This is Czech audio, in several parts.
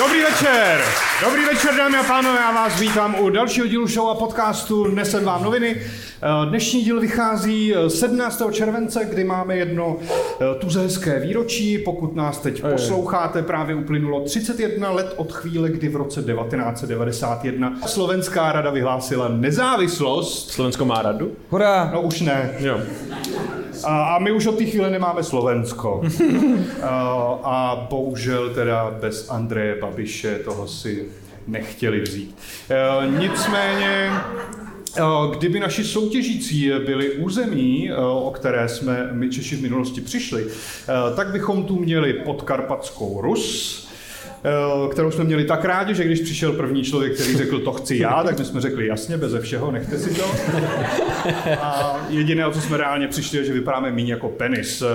Dobrý večer! Dobrý večer, dámy a pánové, já vás vítám u dalšího dílu show a podcastu Nesem vám noviny. Eh, Dnešní díl vychází eh, 17. července, kdy máme jedno eh, tuze hezké výročí. Pokud nás teď posloucháte, právě uplynulo 31 let od chvíle, kdy v roce 1991 Slovenská rada vyhlásila nezávislost. Slovensko má radu? Hurá! No už ne. Jo. A, a my už od té chvíle nemáme Slovensko. a, a bohužel teda bez Andreje Babiše toho si nechtěli vzít. E, nicméně, e, kdyby naši soutěžící byli území, o které jsme my Češi v minulosti přišli, tak bychom tu měli podkarpatskou Rus, kterou jsme měli tak rádi, že když přišel první člověk, který řekl, to chci já, tak my jsme řekli, jasně, beze všeho, nechte si to. A jediné, o co jsme reálně přišli, je, že vypadáme míň jako penis. E,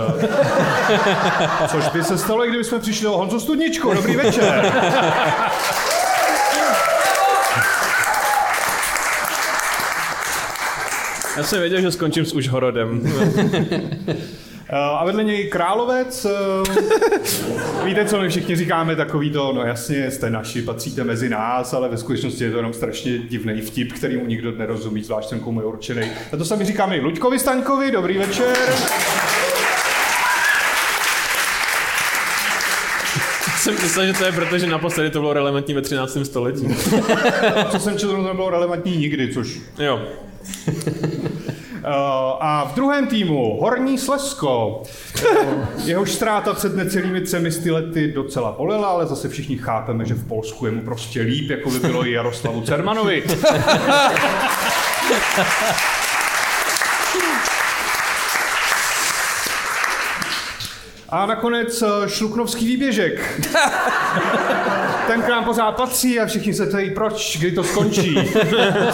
Což by se stalo, kdyby jsme přišli o Honzu Studničku. Dobrý večer. Já jsem věděl, že skončím s Užhorodem. E, A vedle něj Královec. e, Víte, co my všichni říkáme, takový to, no jasně, jste naši, patříte mezi nás, ale ve skutečnosti je to jenom strašně divný vtip, který mu nikdo nerozumí, zvlášť ten, komu je určený. A to sami říkáme i Luďkovi Staňkovi, dobrý večer. jsem myslel, že to je proto, že naposledy to bylo relevantní ve 13. století. Co jsem četl, to nebylo relevantní nikdy, což Jo. Uh, a v druhém týmu Horní Slesko. Uh, Jehož ztráta před necelými třemi sty lety docela bolela, ale zase všichni chápeme, že v Polsku je mu prostě líp, jako by bylo i Jaroslavu Cermanovi. A nakonec eh, šluknovský výběžek. Ten k nám pořád patří a všichni se ptají, proč, kdy to skončí.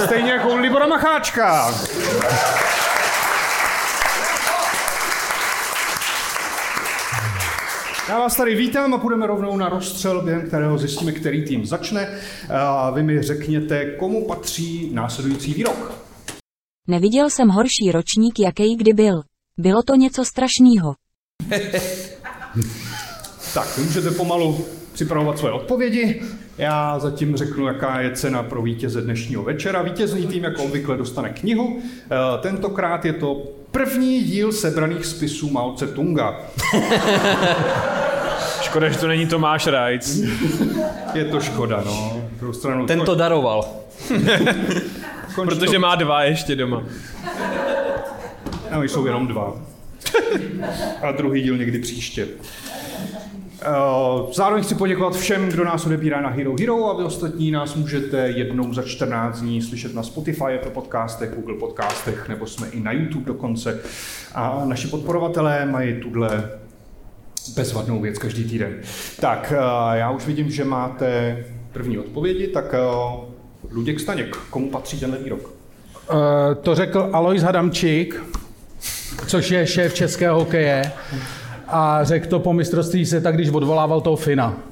Stejně jako u Libora Macháčka. Já vás tady vítám a půjdeme rovnou na rozstřel, během kterého zjistíme, který tým začne. A vy mi řekněte, komu patří následující výrok. Neviděl jsem horší ročník, jaký kdy byl. Bylo to něco strašného. Tak, vy můžete pomalu připravovat svoje odpovědi. Já zatím řeknu, jaká je cena pro vítěze dnešního večera. Vítězný tým, jako obvykle, dostane knihu. Eh, Tentokrát je to první díl sebraných spisů Mao Tse Tunga. Škoda, že to není Tomáš Rajc. Je to škoda, no. Druhou stranu, Ten to daroval. Protože má dva ještě doma. No, jsou jenom dva. A druhý díl někdy příště. Eh, Zároveň chci poděkovat všem, kdo nás odebírá na Hero Hero a vy ostatní nás můžete jednou za 14 dní slyšet na Spotify, Apple podcastech, Google podcastech, nebo jsme i na YouTube dokonce. A naši podporovatelé mají tuhle bezvadnou věc každý týden. Tak, eh, já už vidím, že máte první odpovědi, tak eh, Luděk Staněk, komu patří tenhle výrok? To řekl Alois Hadamčík, což je šéf českého hokeje. A řekl to po mistrovství světa, když odvolával toho Fina.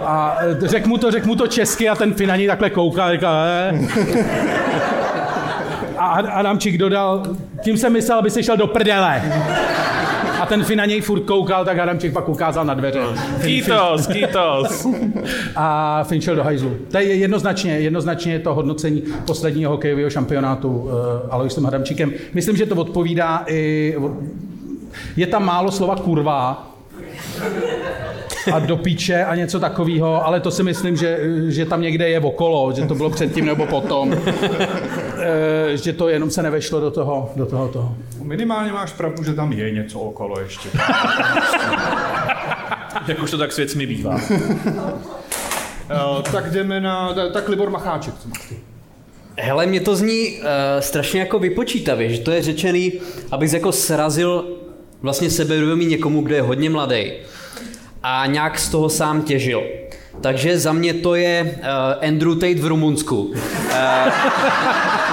A eh, řekl mu to, řekl mu to česky a ten Fin na něj takhle. Říkal, eh. A Adamčík dodal, tím jsem myslel, aby se šel do prdele. A ten Fin na něj furt koukal, tak Adamčík pak ukázal na dveře. Kýtos, kýtos. A Finn šel do hajzlu. To je jednoznačně, jednoznačně je to hodnocení posledního hokejového šampionátu uh, Aloisem Hadamčíkem. Myslím, že to odpovídá i... Je tam málo slova kurva a do píče a něco takového, ale to si myslím, že, že tam někde je okolo, že to bylo předtím nebo potom. Eh, že to jenom se nevešlo do toho, do toho, toho. Minimálně máš pravdu, že tam je něco okolo ještě. Jak už to tak s věcmi bývá. Uh, tak jdeme na... ta- Tak Libor Macháček, co máš ty? Hele, mě to zní uh, strašně jako vypočítavě, že to je řečený, abys jako srazil vlastně sebevědomí někomu, kdo je hodně mladý a nějak z toho sám těžil. Takže za mě to je uh, Andrew Tate v Rumunsku. Uh,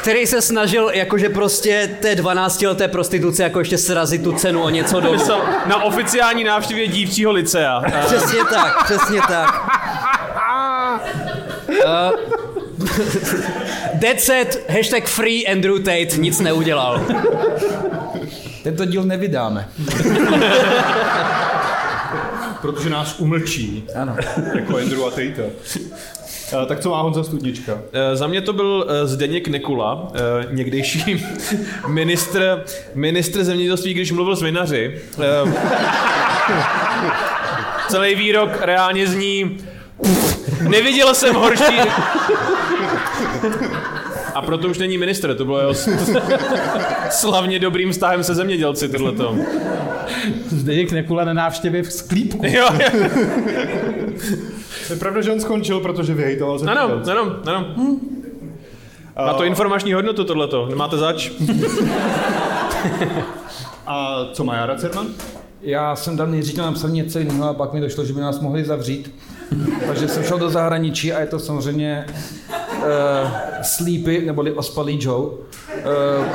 který se snažil jakože prostě té 12 leté prostituce jako ještě srazit tu cenu o něco dolů. Na oficiální návštěvě dívčího licea. Přesně tak, přesně tak. Uh, Dead set, hashtag free Andrew Tate, nic neudělal. Tento díl nevydáme. Protože nás umlčí, Ano. jako Andrew a Tejta. Eh, Tak co má Honza Studnička? Eh, Za mě to byl eh, Zdeněk Nekula, někdejší ministr, ministr zemědělství, když mluvil s vinaři. Celý výrok reálně zní Neviděl jsem horší... A proto už není ministr, to bylo jeho slavně dobrým vztahem se zemědělci tohleto. Zdeněk Nekula na návštěvě v sklípku. Jo, jo. Je pravda, že on skončil, protože vyhejtoval ze Ano, ano, ano. Má to informační hodnotu tohleto, nemáte zač? A co má Jara Cerman? Já jsem tam nejdřív napsat něco jiného a pak mi došlo, že by nás mohli zavřít. Takže jsem šel do zahraničí a je to samozřejmě uh, Sleepy, neboli Ospalý Joe, uh,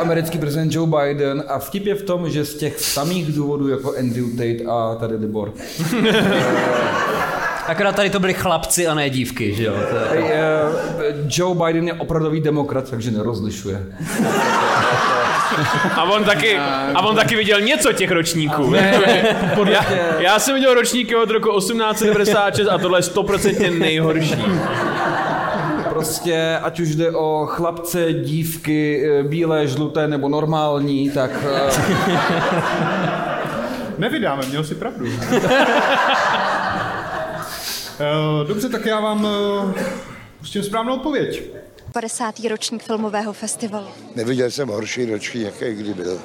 americký prezident Joe Biden a vtip je v tom, že z těch samých důvodů jako Andrew Tate a tady Libor. Akorát tady to byli chlapci a ne dívky, že jo? To je... Uh, Joe Biden je opravdový demokrat, takže nerozlišuje. A on taky, a on taky viděl něco těch ročníků. Já, já jsem viděl ročníky od roku 1896 a tohle je stoprocentně nejhorší. Prostě, ať už jde o chlapce, dívky, eh, bílé, žluté nebo normální, tak uh, Nevydáme, měl si pravdu. Eh, Dobře, tak já vám pustím správnou odpověď. 50. ročník filmového festivalu. Neviděl jsem horší ročník, jaký kdy byl.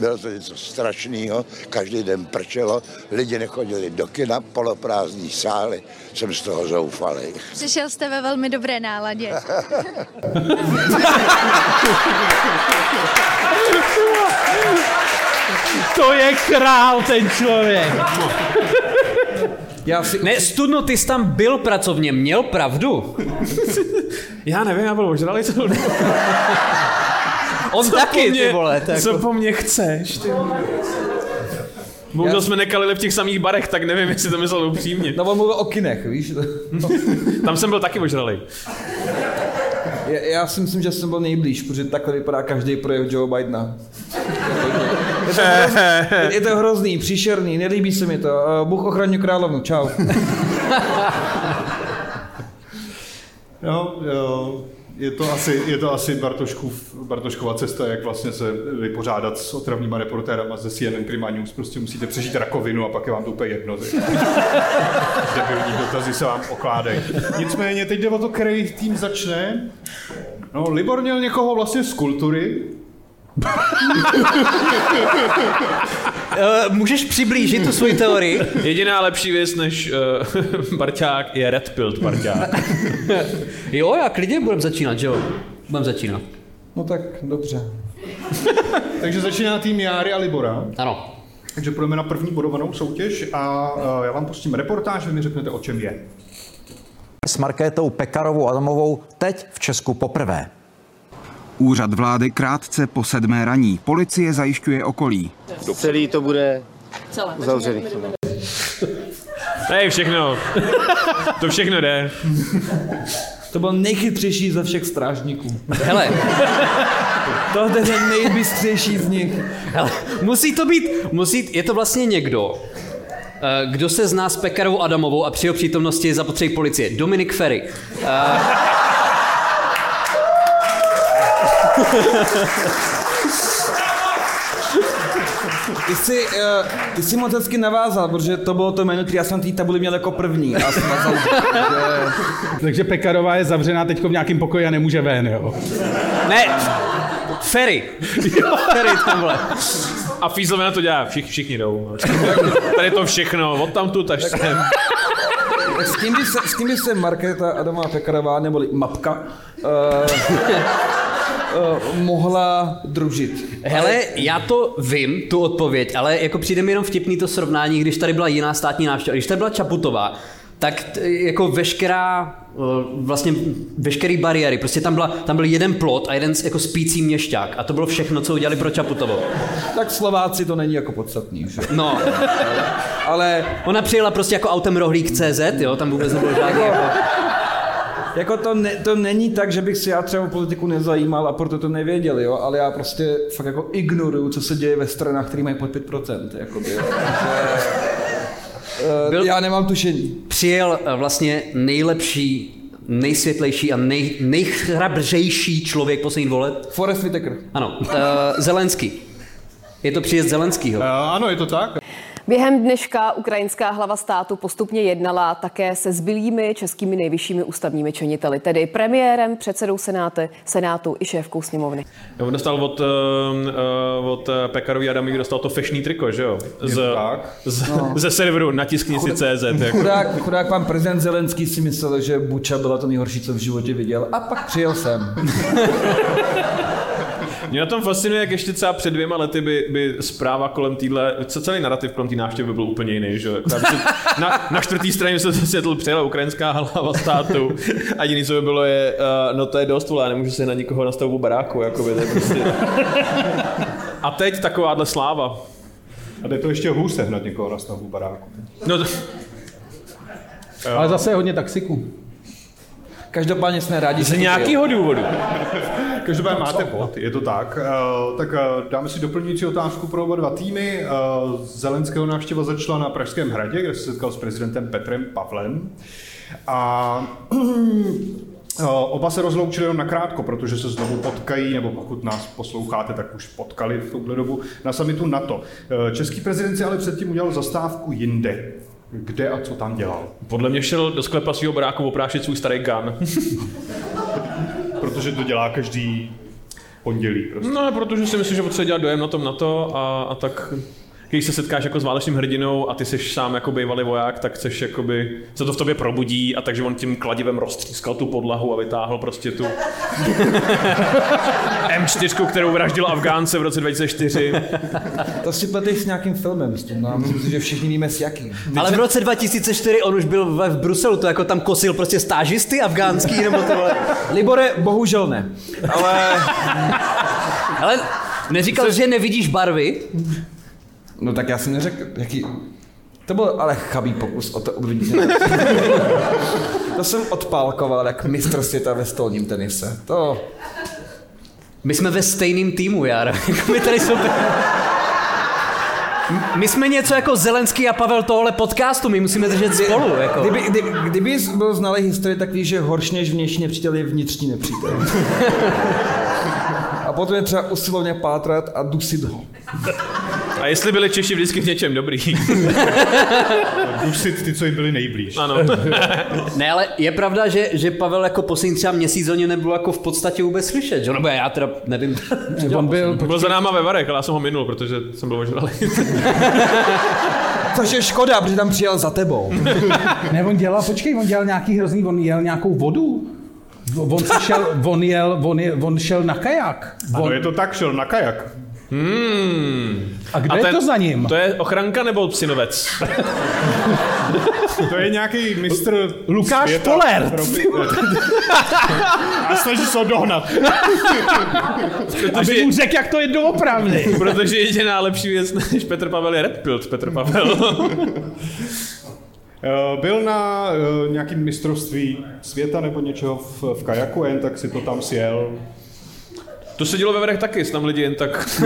Bylo to něco strašného, každý den prčelo, lidi nechodili do kina, poloprázdní sály, jsem z toho zoufalý. Přišel jste ve velmi dobré náladě. To je král ten člověk. já si Ne, Studno, ty jsi tam byl pracovně, měl pravdu. Já nevím, já byl ožralý co On Co taky, po mně- ty vole. To Co jako... po mně chceš, ty vole? Bohužel jsme nekalili v těch samých barech, tak nevím, jestli to myslel upřímně. No, on mluvil o kinech, víš? Tam jsem byl taky ožralý. Já, já si myslím, že jsem byl nejblíž, protože takhle vypadá každý projev Joe Bidena. Je to, hrozný, je to hrozný, příšerný, nelíbí se mi to. Eh, Bůh ochraňuje královnu, čau. Jo, jo, je to asi, je to asi Bartoškův, Bartoškova cesta, jak vlastně se vypořádat s otravnýma reportérama ze CNN Prima News. Prostě musíte přežít rakovinu a pak je vám to úplně jedno. Debilní dotazy se vám okládají. Nicméně teď jde o to, který tým začne. No, Libor měl někoho vlastně z kultury, Uh, můžeš přiblížit tu svoji teorii? Jediná lepší věc než uh, Barťák je Red Pill Barťák. Jo, já klidně budem začínat, že jo? Budem začínat. No tak dobře. takže začíná tým Járy a Libora. Ano. Takže půjdeme na první bodovanou soutěž a eh, já vám pustím reportáž, vy mi řeknete, o čem je. s Markétou Pekarovou Adamovou teď v Česku poprvé. Úřad vlády krátce po sedmé raní. Policie zajišťuje okolí. Celý to bude zavřený. Hej, všechno. To všechno jde. To byl nejchytřejší ze všech strážníků. Hele, To je ten nejbystřejší z nich. hele, musí to být, musí, je to vlastně někdo, eh, kdo se zná s Pekarovou Adamovou a při jeho přítomnosti je zapotřebí policie. Dominik Ferry. Eh, Ty jsi, uh, ty jsi moc hezky navázal, protože to bylo to jméno, které já jsem té tabuli měl jako první. A jsem navázal, že... Takže Pekarová je zavřená teď v nějakém pokoji a nemůže ven, jo. Ne, Ferry. Ferry tam vole. A Fízlové na to dělá, Všich, všichni jdou. Tady to všechno, od tamtud až sem. S kým by se, s kým by se Markéta Adamová Pekarová, neboli Mapka, uh, uh, mohla družit? Hele, já to vím, tu odpověď, ale jako přijde mi jenom vtipný to srovnání, když tady byla jiná státní návštěva. Když tady byla Čaputová, tak t- jako veškerá, eh, vlastně veškerý bariéry, prostě tam, byla, tam byl jeden plot a jeden jako spící měšťák a to bylo všechno, co udělali pro Čaputovou. Tak Slováci to není jako podstatný, že? No, Ale ona přijela prostě jako autem rohlík CZ, jo, tam vůbec nebylo žádný jako... jako to, ne, to není tak, že bych si já třeba o politiku nezajímal a proto to nevěděl, jo, ale já prostě fakt jako ignoruju, co se děje ve stranách, které mají pod 5%. Jakoby, jo. Takže, uh, já nemám tušení. Přijel eh, vlastně nejlepší nejsvětlejší a nej, nejchrabřejší člověk poslední voleb. Forest Whitaker. Ano, uh, Zelenský. Je to příjezd Zelenskýho. Uh, ano, je to tak. Během dneška ukrajinská hlava státu postupně jednala také se zbylými českými nejvyššími ústavními činiteli, tedy premiérem, předsedou senáty, senátu i šéfkou sněmovny. On dostal od, uh, od Pekarový Adamovi dostal to fešný triko, že jo? Z, z, no. Ze serveru natiskni si CZ. Jako. Chudák, chudák pan prezident Zelenský si myslel, že Buča byla to nejhorší, co v životě viděl a pak přijel sem. Mě na tom fascinuje, jak ještě třeba před dvěma lety by, by zpráva kolem týhle, co celý narrativ kolem té návštěvy by byl úplně jiný, že jako na, na čtvrtý straně se světl přijela ukrajinská hlava státu a jediný, co by bylo je, uh, no to je dost, vole, nemůžu se na nikoho na stavbu baráku, jako by, to je prostě... A teď takováhle sláva. A jde to ještě hůř sehnat někoho na stavbu baráku. No to... Ale zase je hodně taxiku. Každopádně jsme rádi, Z nějakého důvodu. Každopádně máte bod, je to tak. Uh, tak uh, dáme si doplňující otázku pro oba dva týmy. Uh, Zelenského návštěva začala na Pražském hradě, kde se setkal s prezidentem Petrem Pavlem. A Oba se rozloučili jenom nakrátko, protože se znovu potkají, nebo pokud nás posloucháte, tak už potkali v tuhle dobu na samitu NATO. Český prezident si ale předtím udělal zastávku jinde. Kde a co tam dělal? Podle mě šel do sklepa svého baráku oprášit svůj starý gun. protože to dělá každý pondělí. Prostě. No, protože si myslím, že potřebuje dělat dojem na tom na to a, a tak když se setkáš jako s válečným hrdinou a ty jsi sám jako bývalý voják, tak chceš jakoby, se to v tobě probudí a takže on tím kladivem roztřískal tu podlahu a vytáhl prostě tu M4, kterou vraždil Afgánce v roce 2004. To si pleteš s nějakým filmem, s tím, no, myslím si, že všichni víme s jakým. Ale v roce 2004 on už byl v, v Bruselu, to jako tam kosil prostě stážisty afgánský nebo to Libore, bohužel ne. Ale... Ale neříkal, že nevidíš barvy? No tak já jsem neřekl, jaký... To byl ale chabý pokus o to ovlivnit. to jsem odpálkoval jak mistr světa ve stolním tenise. To... My jsme ve stejným týmu, Jar. Jako my tady jsou... My jsme něco jako Zelenský a Pavel tohle podcastu, my musíme držet spolu. Jako. Kdyby, kdyby, kdyby byl znalý historii, tak víš, že horší než vnější nepřítel je vnitřní nepřítel. a potom je třeba usilovně pátrat a dusit ho. A jestli byli Češi vždycky v něčem dobrý. Dusit ty, co jim byli nejblíž. Ano. ne, ale je pravda, že, že Pavel jako poslední třeba měsíc o něm nebylo jako v podstatě vůbec slyšet, že? Nebo já teda nevím. on byl, byl za náma ve Varech, ale já jsem ho minul, protože jsem byl ožralý. Což je škoda, protože tam přijel za tebou. ne, on dělal, počkej, on dělal nějaký hrozný, on jel nějakou vodu. On, se šel, on, jel, on, je, on šel na kajak. On... Ano, je to tak, šel na kajak. Hmm. A kdo A ten, je to za ním? To je ochranka nebo psinovec? to je nějaký mistr Lukáš světa. Polert. A snaží se ho dohnat. Protože, Aby mu řekl, jak to je doopravdy. Protože jediná lepší věc než Petr Pavel je Redpilt Petr Pavel. Byl na uh, nějakým mistrovství světa nebo něčeho v, v kajaku, jen tak si to tam sjel. To se dělo ve Vrech taky, tam lidi jen tak...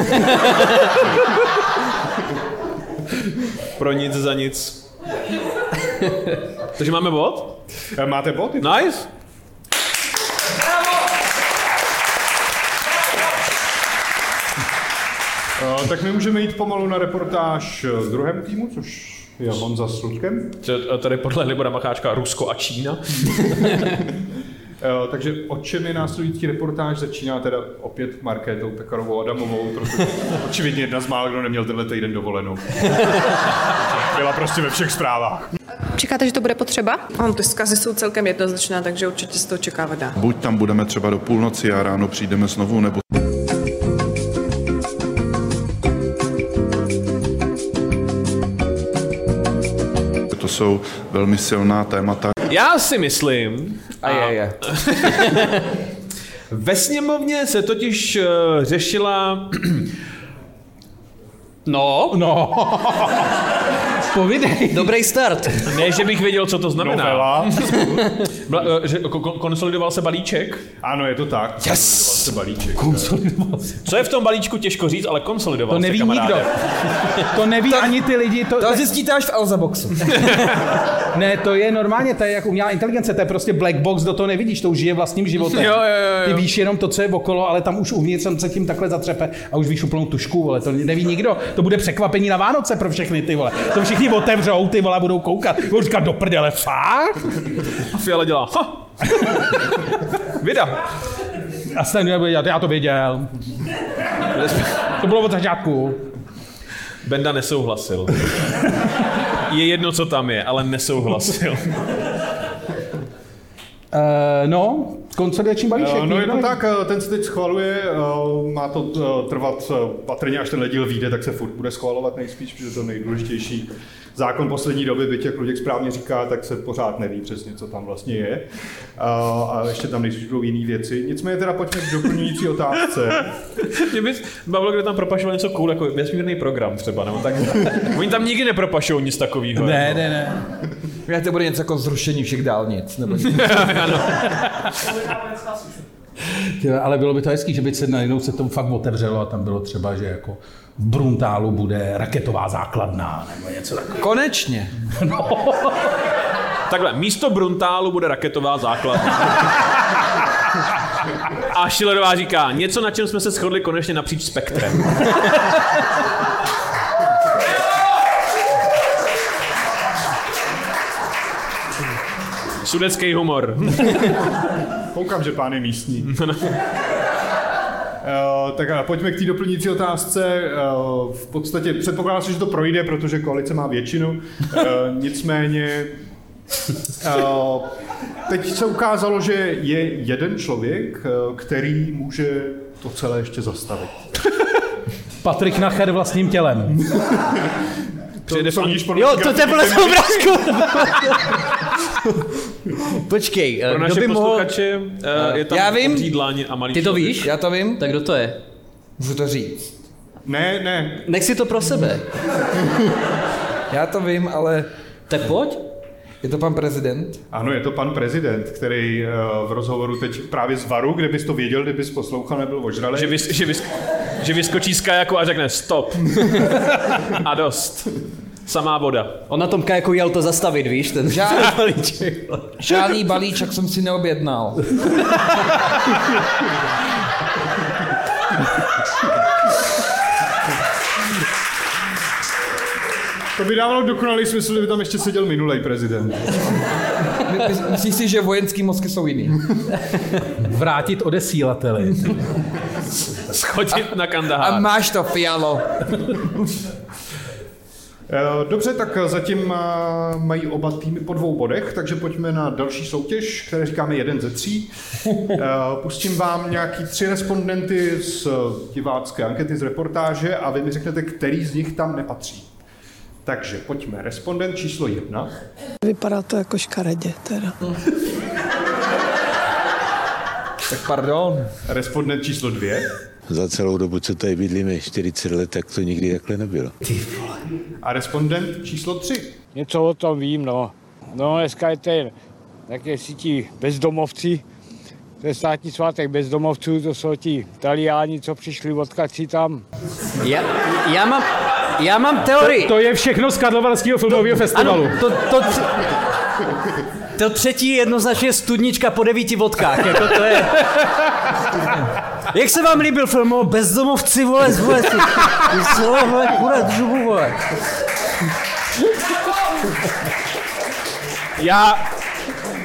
Pro nic za nic. Takže máme bod? Máte bod? Nice. Uh, tak my můžeme jít pomalu na reportáž z druhému týmu, což je Honza s Ludkem. Tady podle Libora Macháčka Rusko a Čína. Uh, takže o čem je následující reportáž? Začíná teda opět Markétou Pekarovou Adamovou, protože očividně jedna z mála, kdo neměl tenhle týden dovolenou. Byla prostě ve všech zprávách. Čekáte, že to bude potřeba? Ano, ty zkazy jsou celkem jednoznačné, takže určitě se to očekávat dá. Buď tam budeme třeba do půlnoci a ráno přijdeme znovu, nebo to jsou velmi silná témata. Já si myslím... A je, je. Ve sněmovně se totiž uh, řešila... no. No. Povidej. Dobrý start. Ne, že bych věděl, co to znamená. Novela. Bla, eh, že ko- ko- konsolidoval se balíček? Ano, je to tak. Konsolidoval se balíček. Konsolidoval se. Co je v tom balíčku, těžko říct, ale konsolidoval To neví se, kamaráde. nikdo. To neví ani ty lidi. To, To zjistíte až v Elza Boxu. Ne, to je normálně, to je jak umělá inteligence, to je prostě black box, do toho nevidíš, to už žije vlastním životem. Jo, jo, jo. Ty víš jenom to, co je okolo, ale tam už uvnitř jsem se tím takhle zatřepe a už víš úplnou tušku, vole, to neví nikdo. To bude překvapení na Vánoce pro všechny ty vole. To všichni otevřou, ty vole, a budou koukat. Budou říkat do prdele, fakt? A Fiala dělá, ha! Vida. A Stanley bude dělat, já to věděl. To bylo od začátku. Benda nesouhlasil. Je jedno, co tam je, ale nesouhlasil. Uh, no, konsolidační balíček. Eh, No je nikdo to neví. tak, eh, ten se teď schvaluje, má to trvat patrně, až ten díl vyjde, tak se furt bude schvalovat nejspíš, protože to nejdůležitější zákon poslední doby, byť jak Luděk správně říká, tak se pořád neví přesně, co tam vlastně je. A, a ještě tam nejspíš budou jiné věci. Nicméně teda pojďme k doplňující otázce. Mě by bavilo, kde tam propašoval něco cool, jako vesmírný program třeba, nebo tak. Oni tam nikdy nepropašují nic takového. Ne, ne, ne. Já to bude něco jako zrušení všech dálnic. Nebo... Ty, ale bylo by to hezký, že by se najednou se to fakt otevřelo a tam bylo třeba, že jako v Bruntálu bude raketová základna nebo něco takového. Konečně. No. Takhle, místo Bruntálu bude raketová základna. A Schillerová říká, něco, na čem jsme se shodli konečně napříč spektrem. Sudecký humor. Koukám, že pán je místní. Uh, tak a pojďme k té doplňující otázce. Uh, v podstatě předpokládá se, že to projde, protože koalice má většinu. Uh, nicméně uh, teď se ukázalo, že je jeden člověk, uh, který může to celé ještě zastavit. Patrik Nacher vlastním tělem. Přijede pan... Jo, to teple z obrázku. Počkej, Pro kdo naše by mohl... posluchače eh, je tam Já vím. a malý Ty to člověk. víš? Já to vím. Tak kdo to je? Můžu to říct. Ne, ne. Nech si to pro sebe. Já to vím, ale Tak pojď. je to pan prezident. Ano, je to pan prezident, který v rozhovoru teď právě z Varu, kde bys to věděl, kdybys poslouchal, nebyl ožralý. Že, vys, že, vys, že vyskočí z kajaku a řekne stop. a dost. Samá voda. On na tom kajaku jel to zastavit, víš, ten Žádný, balíček. žádný balíček jsem si neobjednal. To by dávalo dokonalý smysl, kdyby tam ještě seděl minulý prezident. My- my- Myslíš si, že vojenský mozky jsou jiný? Vrátit odesílateli. Schodit na A Kandahár. máš to, Fialo. Eh, Dobře, tak zatím eh, mají oba týmy po dvou bodech, takže pojďme na další soutěž, které říkáme jeden ze tří. Eh, Pustím vám nějaký tři respondenty z divácké ankety, z reportáže a vy mi řeknete, který z nich tam nepatří. Takže pojďme. Respondent číslo jedna. Vypadá to jako škaredě teda. Tak pardon. Respondent číslo dvě. Za celou dobu, co tady bydlíme, 40 let, tak to nikdy takhle nebylo. A respondent číslo tři. Něco o tom vím, no. No, dneska je ten, také sítí bezdomovci, to je státní svátek bezdomovců, to jsou ti Italiáni, co přišli odkud si tam. Já, já mám, já mám teorii. To, to je všechno z Karlovarského filmového festivalu. Ano, to, to, tři, to třetí je jednoznačně studnička po devíti vodkách, jako to je. Jak se vám líbil film o bezdomovci, vole, z vole, slovo, vole, kurat, žubu, vole. Já,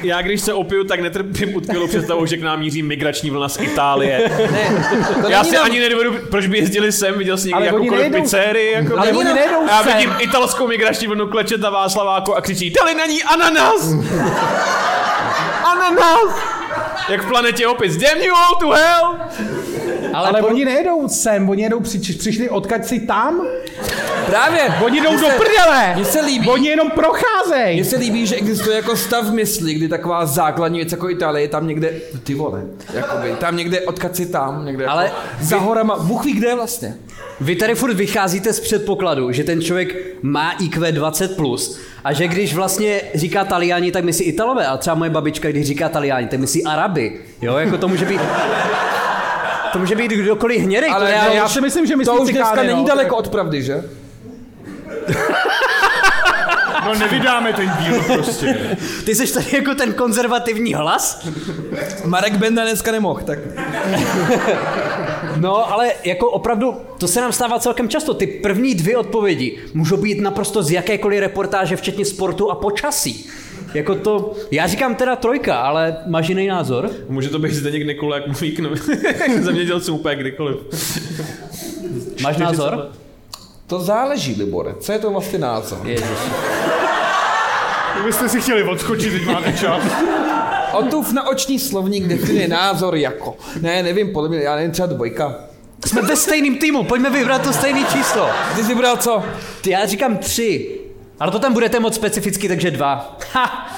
já když se opiju, tak netrpím utkvělou představou, že k nám míří migrační vlna z Itálie. Ne, to já si jenom- ani nedovedu, proč by jezdili sem, viděl jsi někdy jakoukoliv nejedou- pizzerii. Jako, Ale oni nejedou já sem. vidím italskou migrační vlnu klečet na Václaváku a křičí, dali na ní ananas! ananas! Jak v planetě opic, damn you all to hell! Ale, ale oni nejedou sem, oni jedou, při, přišli odkaď si tam. Právě. Oni jdou Mně do se- prdele. Mně se líbí. Oni jenom procházejí. Mně se líbí, že existuje jako stav mysli, kdy taková základní věc jako Itálie je tam někde, ty vole, jakoby, tam někde odkud si tam, někde Ale jako za horama, Bůh ví kde vlastně. Vy tady furt vycházíte z předpokladu, že ten člověk má IQ 20+, plus a že když vlastně říká Taliani, tak myslí Italové. A třeba moje babička, když říká Taliani, tak myslí Araby. Jo, jako to může být... To může být kdokoliv hnědej. Ale to já, já si myslím, že to už dneska není daleko od pravdy, že? No nevydáme ten díl prostě. Ty jsi tady jako ten konzervativní hlas? Marek Benda dneska nemohl, tak... No, ale jako opravdu, to se nám stává celkem často. Ty první dvě odpovědi můžou být naprosto z jakékoliv reportáže, včetně sportu a počasí. Jako to, já říkám teda trojka, ale máš jiný názor? Může to být Zdeněk Nikolák mluví k zemědělcům úplně kdykoliv. Máš názor? To záleží, Libore. Co je to vlastně názor? Ježiš. Vy jste si chtěli odskočit, teď máte čas. Otův na oční slovník definuje názor jako. Ne, nevím, podle mě, já nevím, třeba dvojka. Jsme ve stejném týmu, pojďme vybrat to stejné číslo. Ty jsi vybral co? Ty, já říkám tři. Ale to tam budete moc specificky, takže dva. Ha!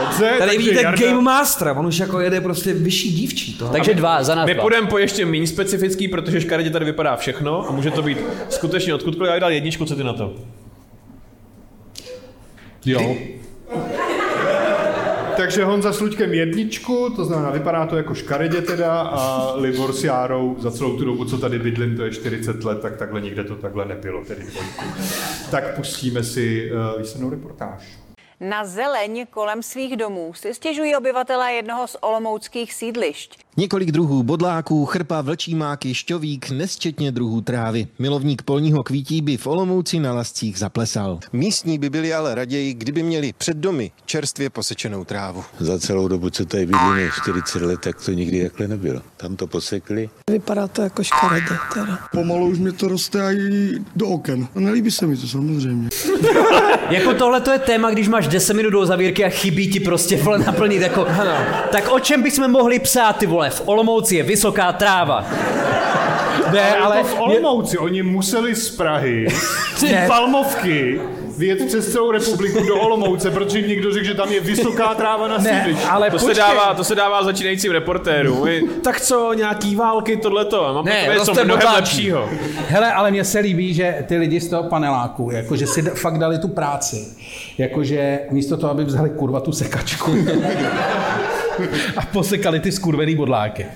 Dobře, Tady takže vidíte Jarda- Game Mastera, on už jako jede prostě vyšší dívčí. To. Takže dva, za nás My půjdeme po ještě méně specifický, protože škaredě tady vypadá všechno a může to být skutečně odkudkoliv. Já dal jedničku, co ty na to? Jo. Takže Honza s Luďkem jedničku, to znamená, vypadá to jako škaredě teda a Libor s Járou za celou tu dobu, co tady bydlím, to je 40 let, tak takhle nikde to takhle nebylo, tedy dvojku. Tak pustíme si uh, výslednou reportáž. Na zeleň kolem svých domů si stěžují obyvatelé jednoho z olomouckých sídlišť. Několik druhů bodláků, chrpa, vlčí máky, šťovík, nesčetně druhů trávy. Milovník polního kvítí by v Olomouci na lascích zaplesal. Místní by byli ale raději, kdyby měli před domy čerstvě posečenou trávu. Za celou dobu, co tady bydlíme, 40 let, tak to nikdy takhle nebylo. Tam to posekli. Vypadá to jako škaredě teda. Pomalu už mě to roste i do oken. A nelíbí se mi to samozřejmě. Jako tohle to je téma, když máš 10 minut do zavírky a chybí ti prostě vole naplnit jako... Tak o čem bychom mohli psát ty vole? V Olomouci je vysoká tráva. Ne, ale to v Olomouci, oni museli z Prahy, z. Palmovky, vyjet přes celou republiku do Olomouce, protože jim někdo řekl, že tam je vysoká tráva na sídlišti. to, se dává, to se dává začínajícím reportérům. Tak co, nějaký války, tohleto. A mám Ne, takové něco roste mnohem lepšího. Hele, ale mně se líbí, že ty lidi z toho paneláku, jakože si fakt dali tu práci. Jakože místo toho, aby vzali kurva tu sekačku a posekali ty skurvený bodláky,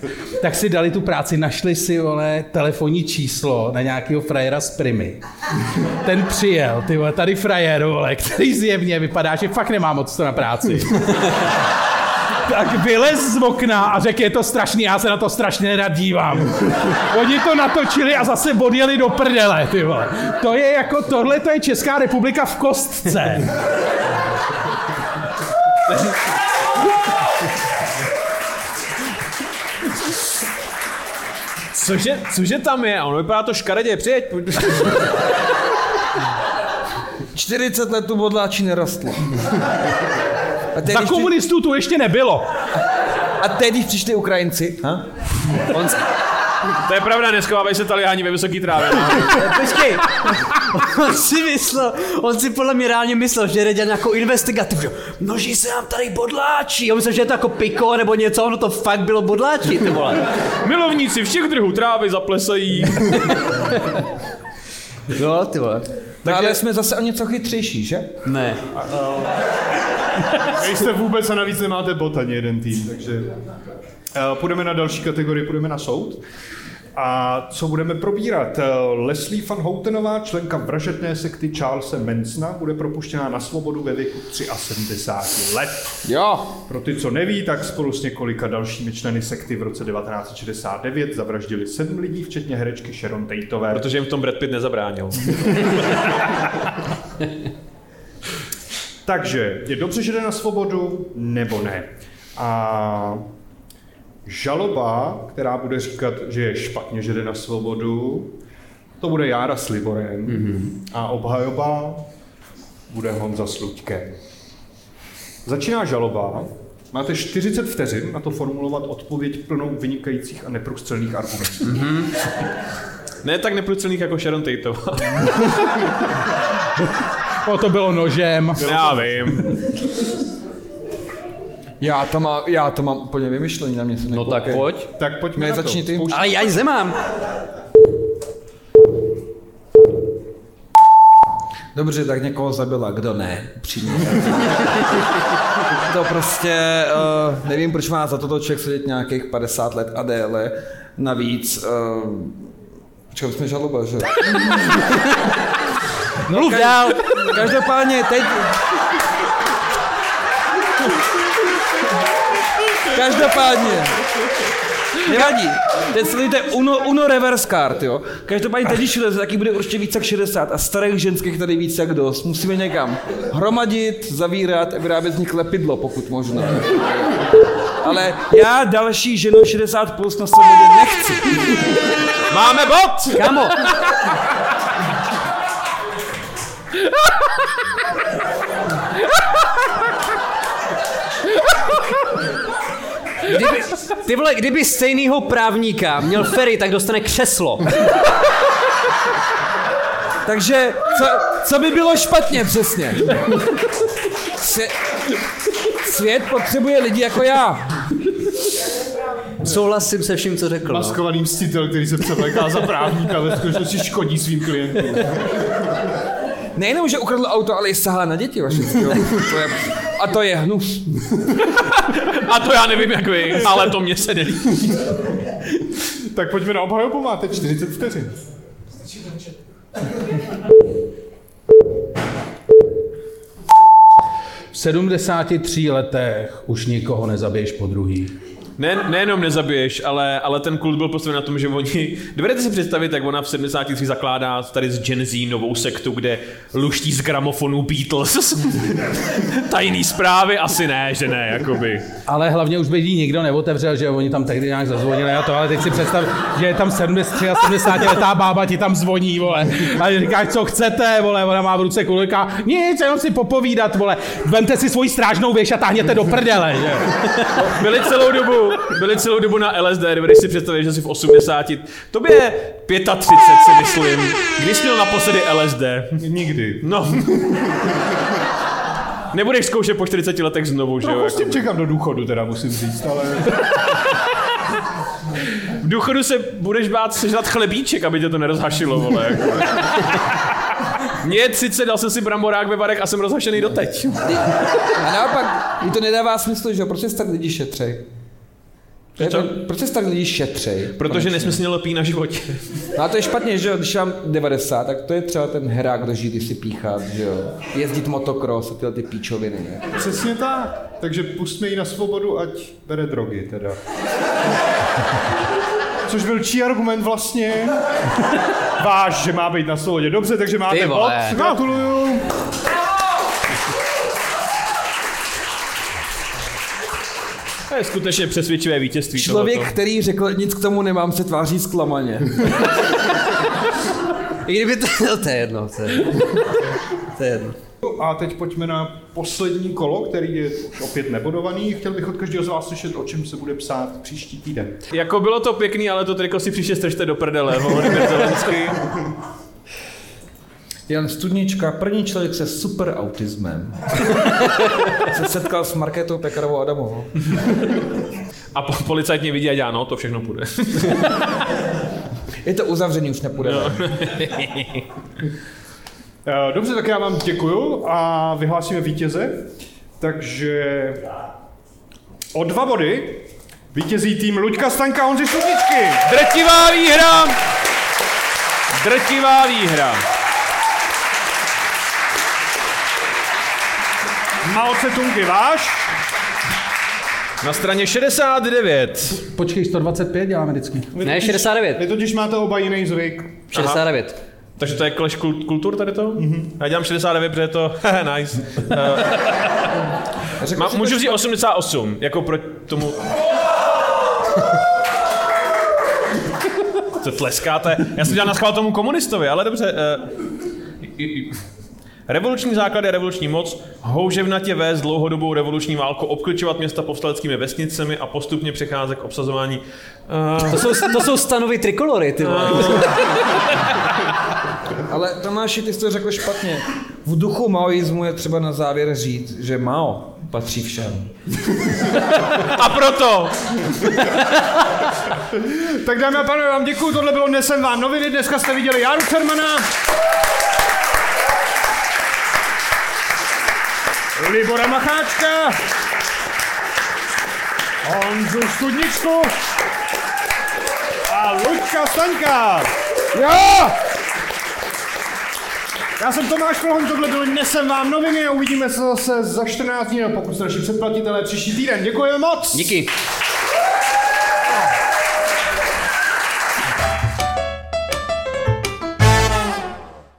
tak si dali tu práci, našli si vole, telefonní číslo na nějakého frajera z Primy. Ten přijel, ty vole, tady frajer, vole, který zjevně vypadá, že fakt nemá moc to na práci. tak vylez z okna a řekl, je to strašný, já se na to strašně nerad dívám. Oni to natočili a zase odjeli do prdele, ty vole. To je jako, tohle to je Česká republika v kostce. Cože, cože tam je? A ono vypadá to škaredě, přijeď. pojď. 40 let tu bodláčí nerostlo. A teď, Za komunistů tu ještě nebylo. A teď, když přišli Ukrajinci, ha? On, To je pravda, neschovávají se taliáni ve vysoký trávě. Počkej, on si myslel, on si podle mě reálně myslel, že jde dělat nějakou investigativu, že množí se nám tady bodláčí. On myslel, že je to jako piko nebo něco, ono to fakt bylo bodláčí, ty vole. Milovníci všech druhů trávy zaplesají. Jo, ty vole. Takže ale jsme zase o něco chytřejší, že? Ne. Nejste vůbec a navíc nemáte bot ani jeden tým, takže... Uh, půjdeme na další kategorii, půjdeme na soud. A co budeme probírat? Eh, Leslie van Houtenová, členka vražetné sekty Charlesa Mansona, bude propuštěná na svobodu ve věku 73 let. Jo. Pro ty, co neví, tak spolu s několika dalšími členy sekty v roce 1969 zavraždili sedm lidí, včetně herečky Sharon Tateové. Protože jim v tom Brad Pitt nezabránil. Takže je dobře, že jde na svobodu, nebo ne? A žaloba, která bude říkat, že je špatně, že jde na svobodu, to bude Jára s Liborem. Mm-hmm. A obhajoba bude Honza s Luďkem. Začíná žaloba. Máte 40 vteřin na to formulovat odpověď plnou vynikajících a neprůstřelných argumentů. Mm-hmm. Ne tak neprůstřelných jako Sharon Tateová. O, to bylo nožem. Já vím. Já to mám, já to mám úplně vymyšlený na mě. Se no tak pojď. Tak pojďme na to. ty. Ale já ji zemám. Dobře, tak někoho zabila, kdo ne, přímo. to prostě, uh, nevím, proč má za toto člověk sedět nějakých 50 let a déle. Navíc, uh, počkej, jsme žaloba, že? no, Mluv dál. Každopádně, teď, Každopádně. Nevadí. Teď sledujte Uno, Uno reverse card, jo. Každopádně teď, když leze, taky bude určitě víc jak 60 a starých ženských tady víc jak dost. Musíme někam hromadit, zavírat a vyrábět z nich lepidlo, pokud možno. Ale já další ženu 60 plus na svobodě nechci. Máme bod! Kamo, Kdyby, ty vole, kdyby stejnýho právníka měl Ferry, tak dostane křeslo. Takže co, co by bylo špatně přesně? Svět, svět potřebuje lidi jako já. Souhlasím se vším, co řekl. No. Maskovaný mstitel, který se převléká za právníka, ve skutečnosti škodí svým klientům. Nejenom, že ukradl auto, ale i sahá na děti vaše. To je, a to je hnus. A to já nevím jak vy, ale to mě se nelíbí. tak pojďme na obhajobu, máte 40 vteřin. V 73 letech už nikoho nezabiješ po druhý. Ne, nejenom nezabiješ, ale, ale ten kult byl postaven na tom, že oni... Dovedete si představit, jak ona v 73 zakládá tady z Gen Z novou sektu, kde luští z gramofonů Beatles. Tajný zprávy? Asi ne, že ne, jakoby. Ale hlavně už by jí nikdo neotevřel, že oni tam tehdy nějak zazvonili a to, ale teď si představ, že je tam 73 a 70 letá bába ti tam zvoní, vole. A říkáš, co chcete, vole, ona má v ruce kulika, nic, jenom si popovídat, vole. Vemte si svoji strážnou věž a táhněte do prdele, že? Byli celou dobu, byli celou dobu na LSD, dovedeš si představit, že si v 80, tobě je 35, si myslím. Kdy jsi měl naposledy LSD? Nikdy. No. Nebudeš zkoušet po 40 letech znovu, že jo? S tím jakoby. čekám do důchodu, teda musím říct, ale... V důchodu se budeš bát sežrat chlebíček, aby tě to nerozhašilo, vole. Jako. Mně je 30, dal jsem si bramborák ve barek a jsem rozhašený doteď. A naopak, mi to nedává smysl, že jo? Proč se starý lidi šetřej? To- Proč se starý lidi šetřej? Protože nesmyslně lpí na životě. No a to je špatně, že jo, když mám 90, tak to je třeba ten herák, kdo žít si píchat, že jo. Jezdit motocross a tyhle ty píčoviny, ne? Přesně tak. Takže pustme ji na svobodu, ať bere drogy, teda. Což byl čí argument vlastně? Váš, že má být na svobodě. Dobře, takže máte bod. Gratuluju. Je skutečně přesvědčivé vítězství Člověk, tohoto. který řekl, nic k tomu nemám, se tváří zklamaně. I kdyby to... No, to je jedno, to je, to je jedno. A teď pojďme na poslední kolo, který je opět nebodovaný. Chtěl bych od každého z vás slyšet, o čem se bude psát příští týden. Jako bylo to pěkný, ale to triko si příště stržte do prdele, Volodymyr. Jan Studnička, první člověk se super autismem. se setkal s Markétou Pekarovou Adamovou. A po, policajt mě vidí a dělá, no, to všechno půjde. Je to uzavřený, už nepůjde. No. Eh, Dobře, tak já vám děkuju a vyhlásíme vítěze. Takže o dva body vítězí tým Luďka Stanka Honzi Studničky. Drtivá výhra! Drtivá výhra. Mao Tse-tung je váš. Na straně 69. Počkej, 125 děláme vždycky. Vy Ne, totiž- 69. Vy totiž máte oba jiný zvyk. 69. Takže to je Clash kult- kultur tady to? Mm-hmm. Já dělám 69, protože je to nice. Uh, má, můžu vzít 88, jako pro tomu... Co tleskáte? Já jsem dělal na schvál tomu komunistovi, ale dobře. Uh, Revoluční základ je revoluční moc, houževnatě vést dlouhodobou revoluční válku, obklíčovat města povstaleckými vesnicemi a postupně přecházet k obsazování. Uh, To jsou, to jsou stanovy trikolory, ty vole. Ale Tomáši, ty jsi to řekl špatně. V duchu maoismu je třeba na závěr říct, že Mao patří všem. a proto Tak dámy a pánové, vám děkuju, tohle bylo Nesem vám noviny, dneska jste viděli Járu Cermana. Libora Macháčka, Honzu Studničku a Luďka Staňka. Jo! Já jsem Tomáš Klohon, tohle byl Nesem vám noviny a uvidíme se zase za 14 dní, pokud jste naši předplatitelé příští týden. Děkujeme moc! Díky.